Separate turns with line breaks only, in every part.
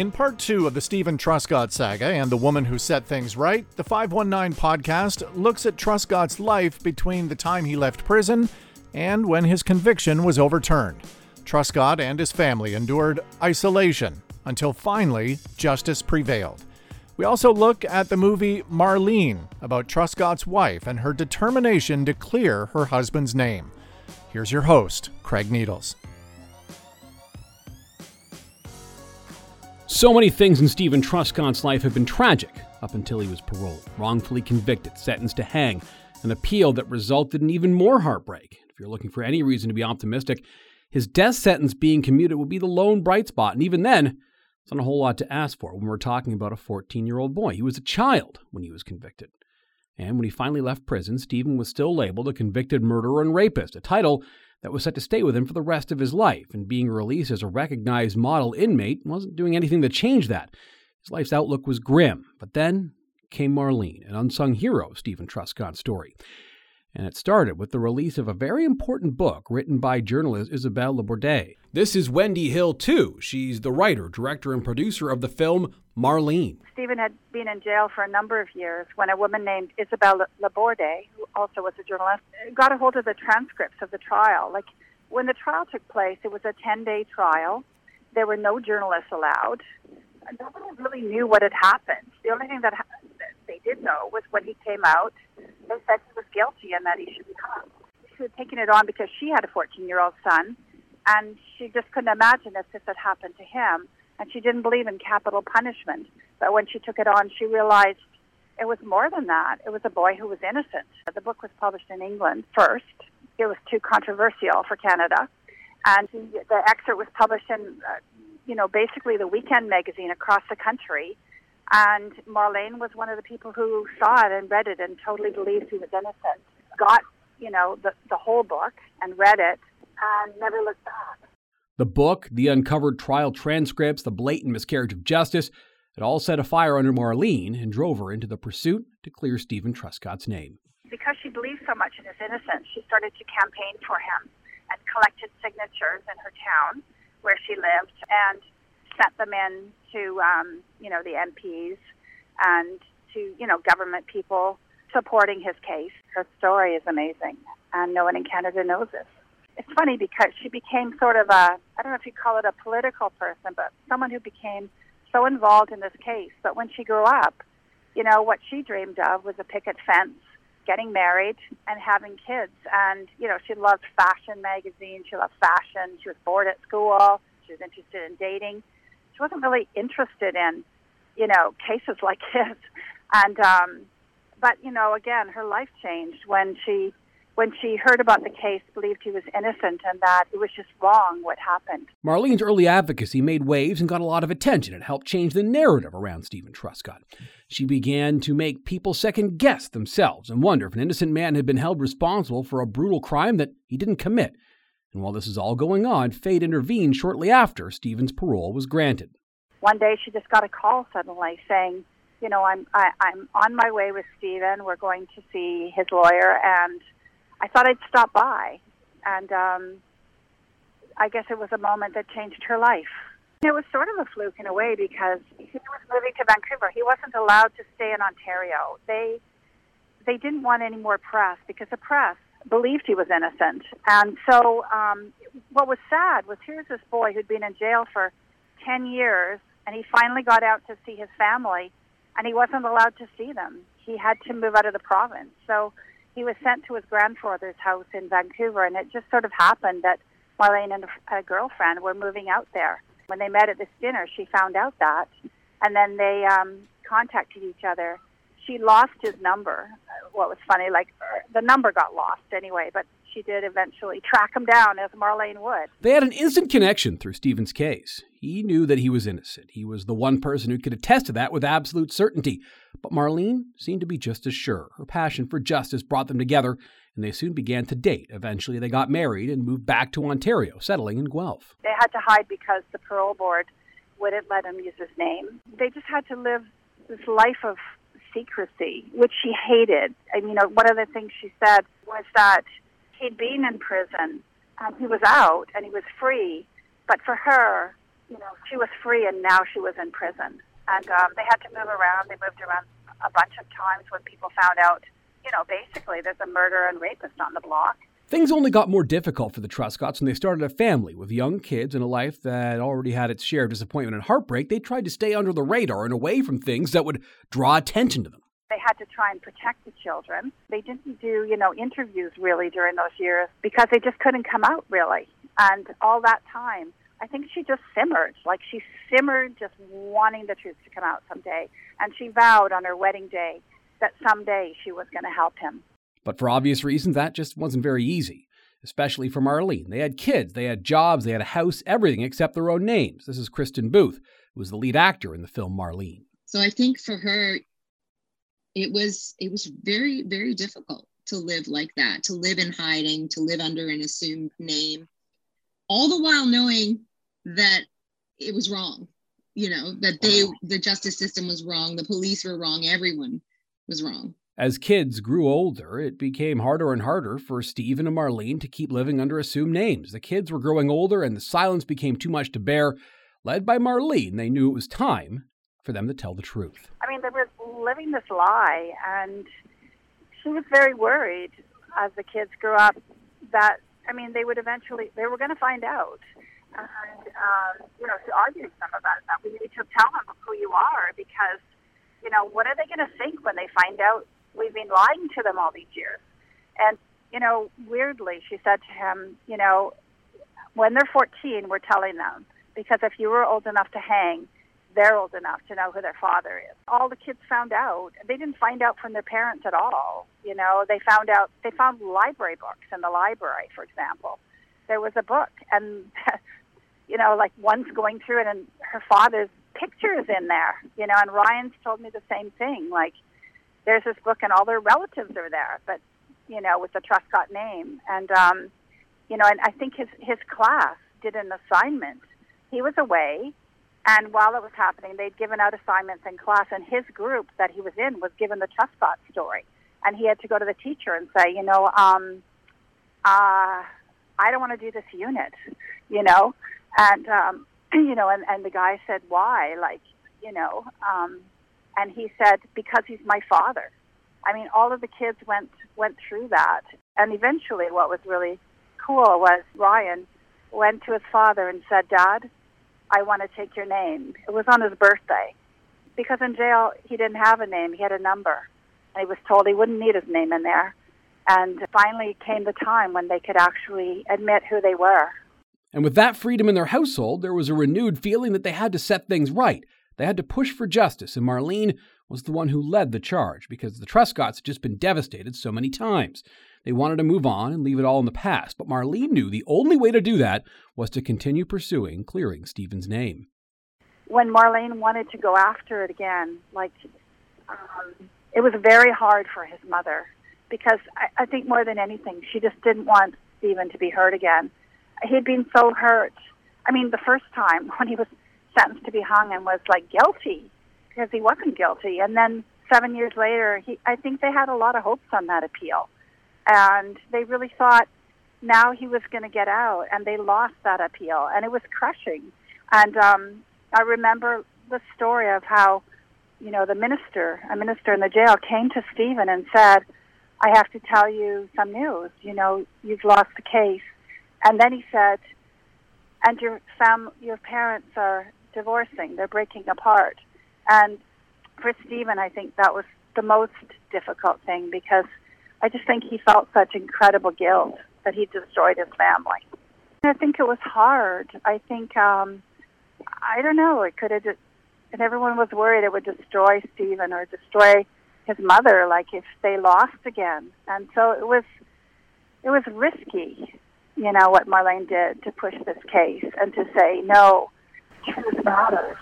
In part two of the Steven Truscott saga and The Woman Who Set Things Right, the 519 podcast looks at Truscott's life between the time he left prison and when his conviction was overturned. Truscott and his family endured isolation until finally justice prevailed. We also look at the movie Marlene about Truscott's wife and her determination to clear her husband's name. Here's your host, Craig Needles.
So many things in Steven Truscott's life have been tragic up until he was paroled, wrongfully convicted, sentenced to hang, an appeal that resulted in even more heartbreak. If you're looking for any reason to be optimistic, his death sentence being commuted would be the lone bright spot, and even then, it's not a whole lot to ask for when we're talking about a 14 year old boy. He was a child when he was convicted. And when he finally left prison, Steven was still labeled a convicted murderer and rapist, a title that was set to stay with him for the rest of his life, and being released as a recognized model inmate wasn't doing anything to change that. His life's outlook was grim, but then came Marlene, an unsung hero of Steven Truscott's story. And it started with the release of a very important book written by journalist Isabel LeBourdais. This is Wendy Hill-Tout. She's the writer, director, and producer of the film Marlene.
Steven had been in jail for a number of years when a woman named Isabel LeBourdais, who also was a journalist, got a hold of the transcripts of the trial. Like when the trial took place, it was a 10 day trial. There were no journalists allowed. Nobody really knew what had happened. The only thing that, ha- did know was when he came out, they said he was guilty and that he should be hung. She had taken it on because she had a 14 year old son, and she just couldn't imagine if this had happened to him. And she didn't believe in capital punishment. But when she took it on, she realized it was more than that. It was a boy who was innocent. The book was published in England first. It was too controversial for Canada. And the excerpt was published in, uh, you know, basically the weekend magazine across the country. And Marlene was one of the people who saw it and read it and totally believed he was innocent. Got, you know, the, the whole book and read it and never looked back.
The book, the uncovered trial transcripts, the blatant miscarriage of justice, it all set a fire under Marlene and drove her into the pursuit to clear Steven Truscott's name.
Because she believed so much in his innocence, she started to campaign for him and collected signatures in her town where she lived and sent them in to, um, you know, the MPs and to, you know, government people supporting his case. Her story is amazing, and no one in Canada knows this. It's funny because she became sort of a, I don't know if you call it a political person, but someone who became so involved in this case. But when she grew up, you know, what she dreamed of was a picket fence, getting married, and having kids. And, you know, she loved fashion magazines, she loved fashion, she was bored at school, she was interested in dating. Wasn't really interested in, you know, cases like his. And, um, but, you know, again, her life changed when she when she heard about the case, believed he was innocent and that it was just wrong what happened.
Marlene's early advocacy made waves and got a lot of attention. It helped change the narrative around Steven Truscott. She began to make people second guess themselves and wonder if an innocent man had been held responsible for a brutal crime that he didn't commit. And while this is all going on, fate intervened shortly after Steven's parole was granted.
One day she just got a call suddenly saying, you know, I'm I, I'm on my way with Steven. We're going to see his lawyer and I thought I'd stop by, and um, I guess it was a moment that changed her life. It was sort of a fluke in a way because he was moving to Vancouver. He wasn't allowed to stay in Ontario. They they didn't want any more press because the press believed he was innocent. And so, um, what was sad was here's this boy who'd been in jail for ten years, and he finally got out to see his family, and he wasn't allowed to see them. He had to move out of the province. So he was sent to his grandfather's house in Vancouver, and it just sort of happened that Marlene and a girlfriend were moving out there. When they met at this dinner, she found out that, and then they um, contacted each other. She lost his number. What was funny, like the number got lost anyway, but she did eventually track him down as Marlene would.
They had an instant connection through Steven's case. He knew that he was innocent. He was the one person who could attest to that with absolute certainty. But Marlene seemed to be just as sure. Her passion for justice brought them together, and they soon began to date. Eventually, they got married and moved back to Ontario, settling in Guelph.
They had to hide because the parole board wouldn't let him use his name. They just had to live this life of secrecy, which she hated. I mean, one of the things she said was that he'd been in prison and he was out and he was free, but for her, you know, she was free and now she was in prison. And um, they had to move around. They moved around a bunch of times when people found out, you know, basically there's a murder and rapist on the block.
Things only got more difficult for the Truscotts when they started a family with young kids and a life that already had its share of disappointment and heartbreak. They tried to stay under the radar and away from things that would draw attention to them.
They had to try and protect the children. They didn't do, you know, interviews really during those years because they just couldn't come out really. And all that time, I think she just simmered. Like she simmered, just wanting the truth to come out someday. And she vowed on her wedding day that someday she was going to help him.
But for obvious reasons, that just wasn't very easy, especially for Marlene. They had kids, they had jobs, they had a house, everything except their own names. This is Kristin Booth, who was the lead actor in the film Marlene.
So I think for her, it was it was very very difficult to live like that, to live in hiding, to live under an assumed name, all the while knowing that it was wrong. You know that they the justice system was wrong, the police were wrong, everyone was wrong.
As kids grew older, it became harder and harder for Steven and Marlene to keep living under assumed names. The kids were growing older and the silence became too much to bear. Led by Marlene, they knew it was time for them to tell the truth.
I mean, they were living this lie, and she was very worried as the kids grew up that, I mean, they would eventually, they were going to find out. And, um, you know, she argued with them about that. We need to tell them who you are because, you know, what are they going to think when they find out we've been lying to them all these years. And, you know, weirdly, she said to him, you know, when they're 14, we're telling them. Because if you were old enough to hang, they're old enough to know who their father is. All the kids found out. They didn't find out from their parents at all. You know, they found out, they found library books in the library, for example. There was a book, and, you know, like one's going through it, and her father's pictures in there, you know, and Ryan's told me the same thing. Like, there's this book and all their relatives are there, but you know, with the Truscott name. And um, you know, and I think his his class did an assignment. He was away, and while it was happening, they'd given out assignments in class, and his group that he was in was given the Truscott story, and he had to go to the teacher and say, you know, um, uh, I don't want to do this unit, you know, and um, you know, and and the guy said, why? Like, you know, um, and he said because he's my father. I mean, all of the kids went went through that, and eventually, what was really cool was Ryan went to his father and said, "Dad, I want to take your name." It was on his birthday, because in jail he didn't have a name; he had a number, and he was told he wouldn't need his name in there. And finally came the time when they could actually admit who they were.
And with that freedom in their household, there was a renewed feeling that they had to set things right, they had to push for justice, and Marlene was the one who led the charge because the Truscotts had just been devastated so many times. They wanted to move on and leave it all in the past, but Marlene knew the only way to do that was to continue pursuing clearing Steven's name.
When Marlene wanted to go after it again, like um, it was very hard for his mother because I, I think more than anything, she just didn't want Steven to be hurt again. He'd been so hurt. I mean, the first time when he was sentenced to be hung and was like guilty because he wasn't guilty. And then seven years later, he, I think they had a lot of hopes on that appeal. And they really thought now he was going to get out, and they lost that appeal, and it was crushing. And um, I remember the story of how, you know, the minister, a minister in the jail, came to Steven and said, I have to tell you some news. You know, you've lost the case. And then he said, and your fam, your parents are divorcing, they're breaking apart. And for Steven, I think that was the most difficult thing because I just think he felt such incredible guilt that he destroyed his family. I think it was hard. I think, um, I don't know, it could have just, and everyone was worried it would destroy Steven or destroy his mother, like if they lost again. And so it was, it was risky, you know, what Marlene did to push this case and to say, no, truth matters.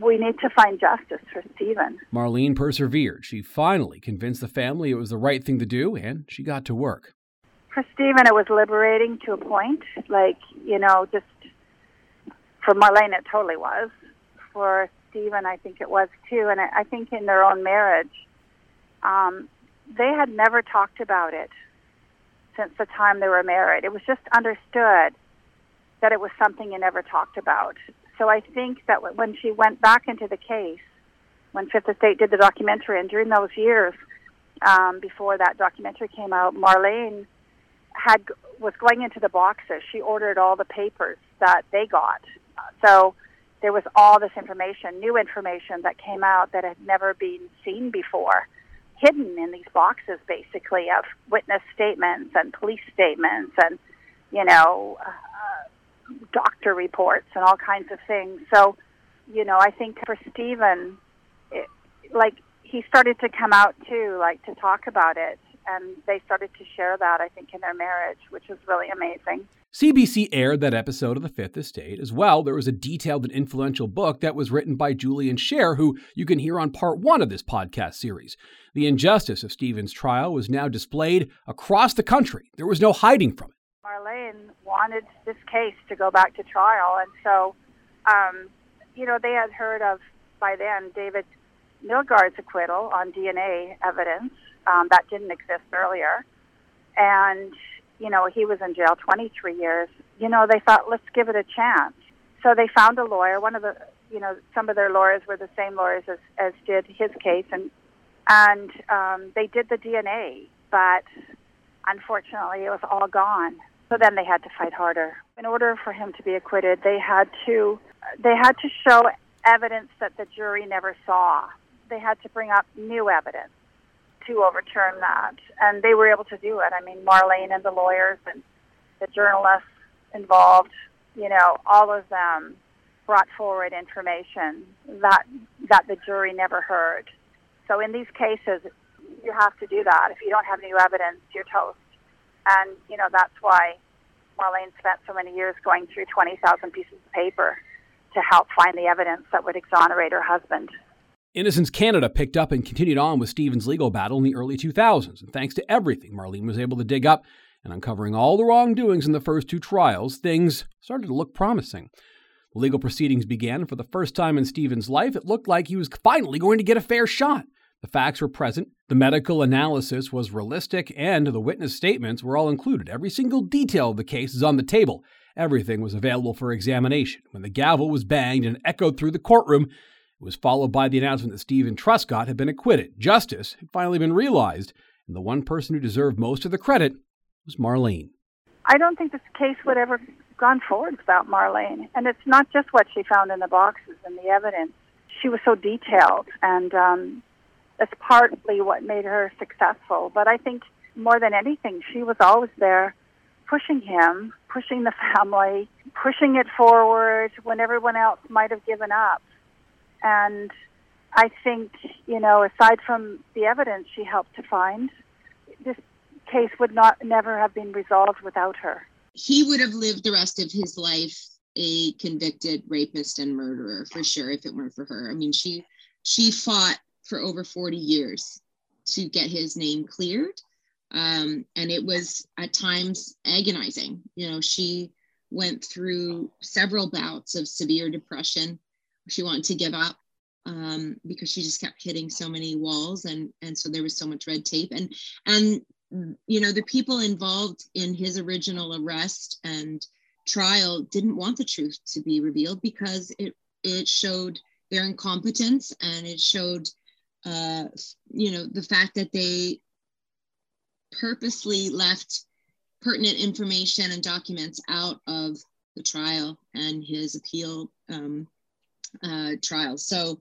We need to find justice for Steven.
Marlene persevered. She finally convinced the family it was the right thing to do, and she got to work.
For Steven, it was liberating to a point. Like, you know, just for Marlene, it totally was. For Steven, I think it was too. And I think in their own marriage, um, they had never talked about it since the time they were married. It was just understood that it was something you never talked about. So I think that when she went back into the case, when Fifth Estate did the documentary, and during those years um, before that documentary came out, Marlene had was going into the boxes. She ordered all the papers that they got. So there was all this information, new information that came out that had never been seen before, hidden in these boxes, basically of witness statements and police statements and you know uh, doctor reports and all kinds of things. So you know, I think for Steven, it, like he started to come out too, like to talk about it and they started to share that, I think, in their marriage, which was really amazing.
CBC aired that episode of The Fifth Estate. As well, there was a detailed and influential book that was written by Julian Sher, who you can hear on part one of this podcast series. The injustice of Stephen's trial was now displayed across the country. There was no hiding from it.
Marlene wanted this case to go back to trial, and so, um, you know, they had heard of, by then, David Milgaard's acquittal on DNA evidence um, that didn't exist earlier. And, you know, he was in jail 23 years. You know, they thought, let's give it a chance. So they found a lawyer. One of the, you know, some of their lawyers were the same lawyers as, as did his case. And, and um, they did the DNA, but unfortunately it was all gone. So then they had to fight harder. In order for him to be acquitted, they had to, they had to show evidence that the jury never saw. They had to bring up new evidence to overturn that, and they were able to do it. I mean, Marlene and the lawyers and the journalists involved, you know, all of them brought forward information that that the jury never heard. So in these cases, you have to do that. If you don't have new evidence, you're toast. And you know that's why Marlene spent so many years going through 20,000 pieces of paper to help find the evidence that would exonerate her husband.
Innocence Canada picked up and continued on with Steven's legal battle in the early 2000s, and thanks to everything Marlene was able to dig up and uncovering all the wrongdoings in the first two trials, things started to look promising. The legal proceedings began, and for the first time in Steven's life, it looked like he was finally going to get a fair shot. The facts were present, the medical analysis was realistic, and the witness statements were all included. Every single detail of the case is on the table. Everything was available for examination. When the gavel was banged and echoed through the courtroom, it was followed by the announcement that Steven Truscott had been acquitted. Justice had finally been realized, and the one person who deserved most of the credit was Marlene.
I don't think this case would ever gone forward without Marlene. And it's not just what she found in the boxes and the evidence. She was so detailed, and um, that's partly what made her successful. But I think more than anything, she was always there pushing him, pushing the family, pushing it forward when everyone else might have given up. And I think, you know, aside from the evidence she helped to find, this case would not never have been resolved without her.
He would have lived the rest of his life a convicted rapist and murderer for sure if it weren't for her. I mean, she she fought for over 40 years to get his name cleared. Um, and it was at times agonizing. You know, she went through several bouts of severe depression she wanted to give up um, because she just kept hitting so many walls and and so there was so much red tape and and you know the people involved in his original arrest and trial didn't want the truth to be revealed because it it showed their incompetence and it showed uh, you know the fact that they purposely left pertinent information and documents out of the trial and his appeal um, uh, trials. So,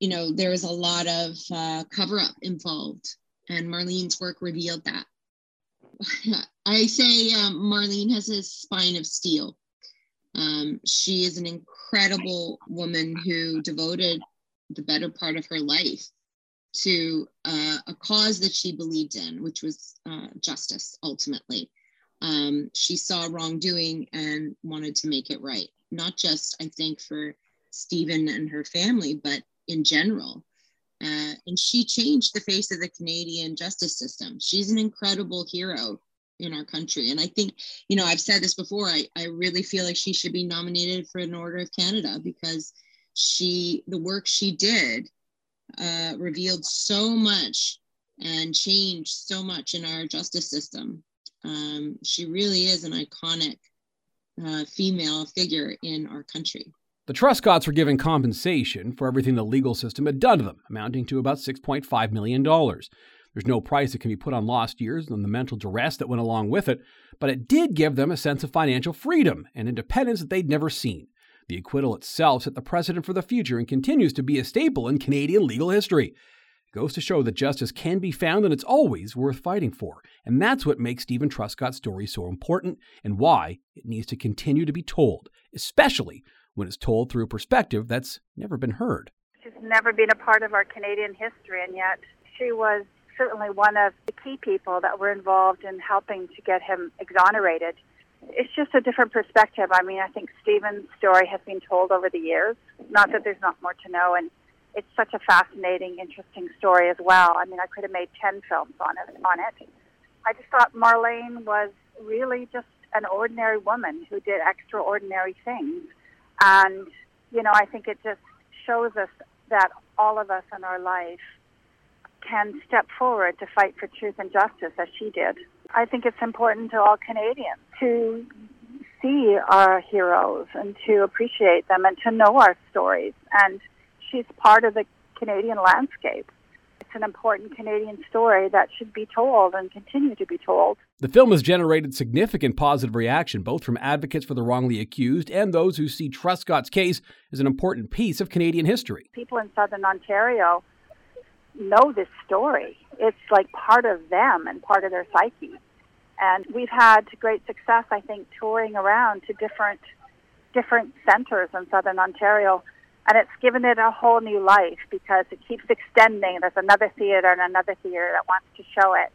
you know, there was a lot of uh, cover up involved, and Marlene's work revealed that. I say um, Marlene has a spine of steel. Um, she is an incredible woman who devoted the better part of her life to uh, a cause that she believed in, which was uh, justice ultimately. Um, she saw wrongdoing and wanted to make it right, not just, I think, for Steven and her family, but in general. Uh, and she changed the face of the Canadian justice system. She's an incredible hero in our country. And I think, you know, I've said this before, I, I really feel like she should be nominated for an Order of Canada because she, the work she did uh, revealed so much and changed so much in our justice system. Um, she really is an iconic uh, female figure in our country.
The Truscotts were given compensation for everything the legal system had done to them, amounting to about $6.5 million. There's no price that can be put on lost years and the mental duress that went along with it, but it did give them a sense of financial freedom and independence that they'd never seen. The acquittal itself set the precedent for the future and continues to be a staple in Canadian legal history. It goes to show that justice can be found and it's always worth fighting for. And that's what makes Steven Truscott's story so important and why it needs to continue to be told, especially when it's told through a perspective that's never been heard.
She's never been a part of our Canadian history, and yet she was certainly one of the key people that were involved in helping to get him exonerated. It's just a different perspective. I mean, I think Steven's story has been told over the years. Not that there's not more to know, and it's such a fascinating, interesting story as well. I mean, I could have made ten films on it. On it, I just thought Marlene was really just an ordinary woman who did extraordinary things, and you know, I think it just shows us that all of us in our life can step forward to fight for truth and justice as she did. I think it's important to all Canadians to see our heroes and to appreciate them and to know our stories. And she's part of the Canadian landscape. It's an important Canadian story that should be told and continue to be told.
The film has generated significant positive reaction, both from advocates for the wrongly accused and those who see Truscott's case as an important piece of Canadian history.
People in southern Ontario know this story. It's like part of them and part of their psyche. And we've had great success, I think, touring around to different different centers in southern Ontario. And it's given it a whole new life because it keeps extending. There's another theater and another theater that wants to show it.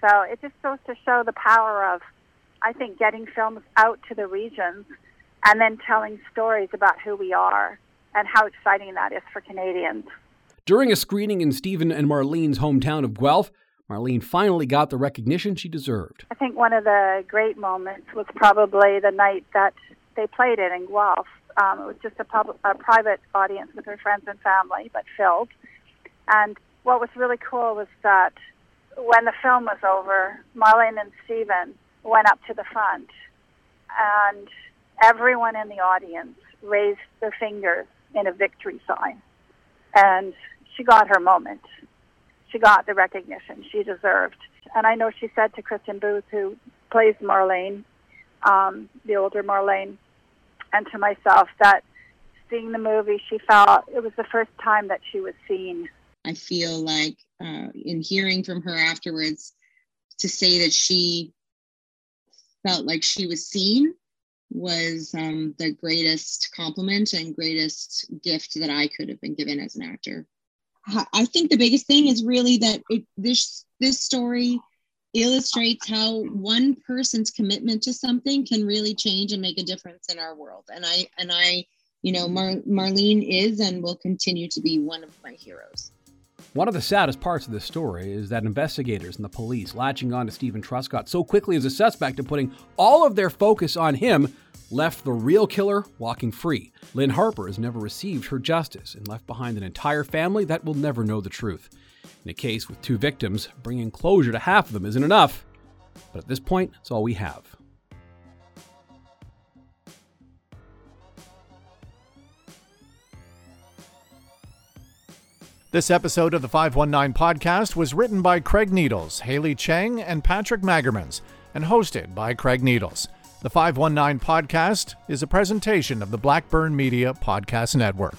So it just goes to show the power of, I think, getting films out to the regions and then telling stories about who we are and how exciting that is for Canadians.
During a screening in Steven and Marlene's hometown of Guelph, Marlene finally got the recognition she deserved.
I think one of the great moments was probably the night that they played it in Guelph. Um, it was just a, a private audience with her friends and family, but filled. And what was really cool was that when the film was over, Marlene and Steven went up to the front, and everyone in the audience raised their fingers in a victory sign. And she got her moment. She got the recognition she deserved. And I know she said to Kristin Booth, who plays Marlene, um, the older Marlene, and to myself that seeing the movie, she felt it was the first time that she was seen.
I feel like uh, in hearing from her afterwards, to say that she felt like she was seen was um, the greatest compliment and greatest gift that I could have been given as an actor. I think the biggest thing is really that it, this this story illustrates how one person's commitment to something can really change and make a difference in our world. And I and I, you know, Mar- Marlene is and will continue to be one of my heroes.
One of the saddest parts of this story is that investigators and the police latching on to Steven Truscott so quickly as a suspect and putting all of their focus on him left the real killer walking free. Lynne Harper has never received her justice and left behind an entire family that will never know the truth. In a case with two victims, bringing closure to half of them isn't enough. But at this point, it's all we have.
This episode of the 519 podcast was written by Craig Needles, Haley Chang, and Patrick Magermans, and hosted by Craig Needles. The 519 podcast is a presentation of the Blackburn Media Podcast Network.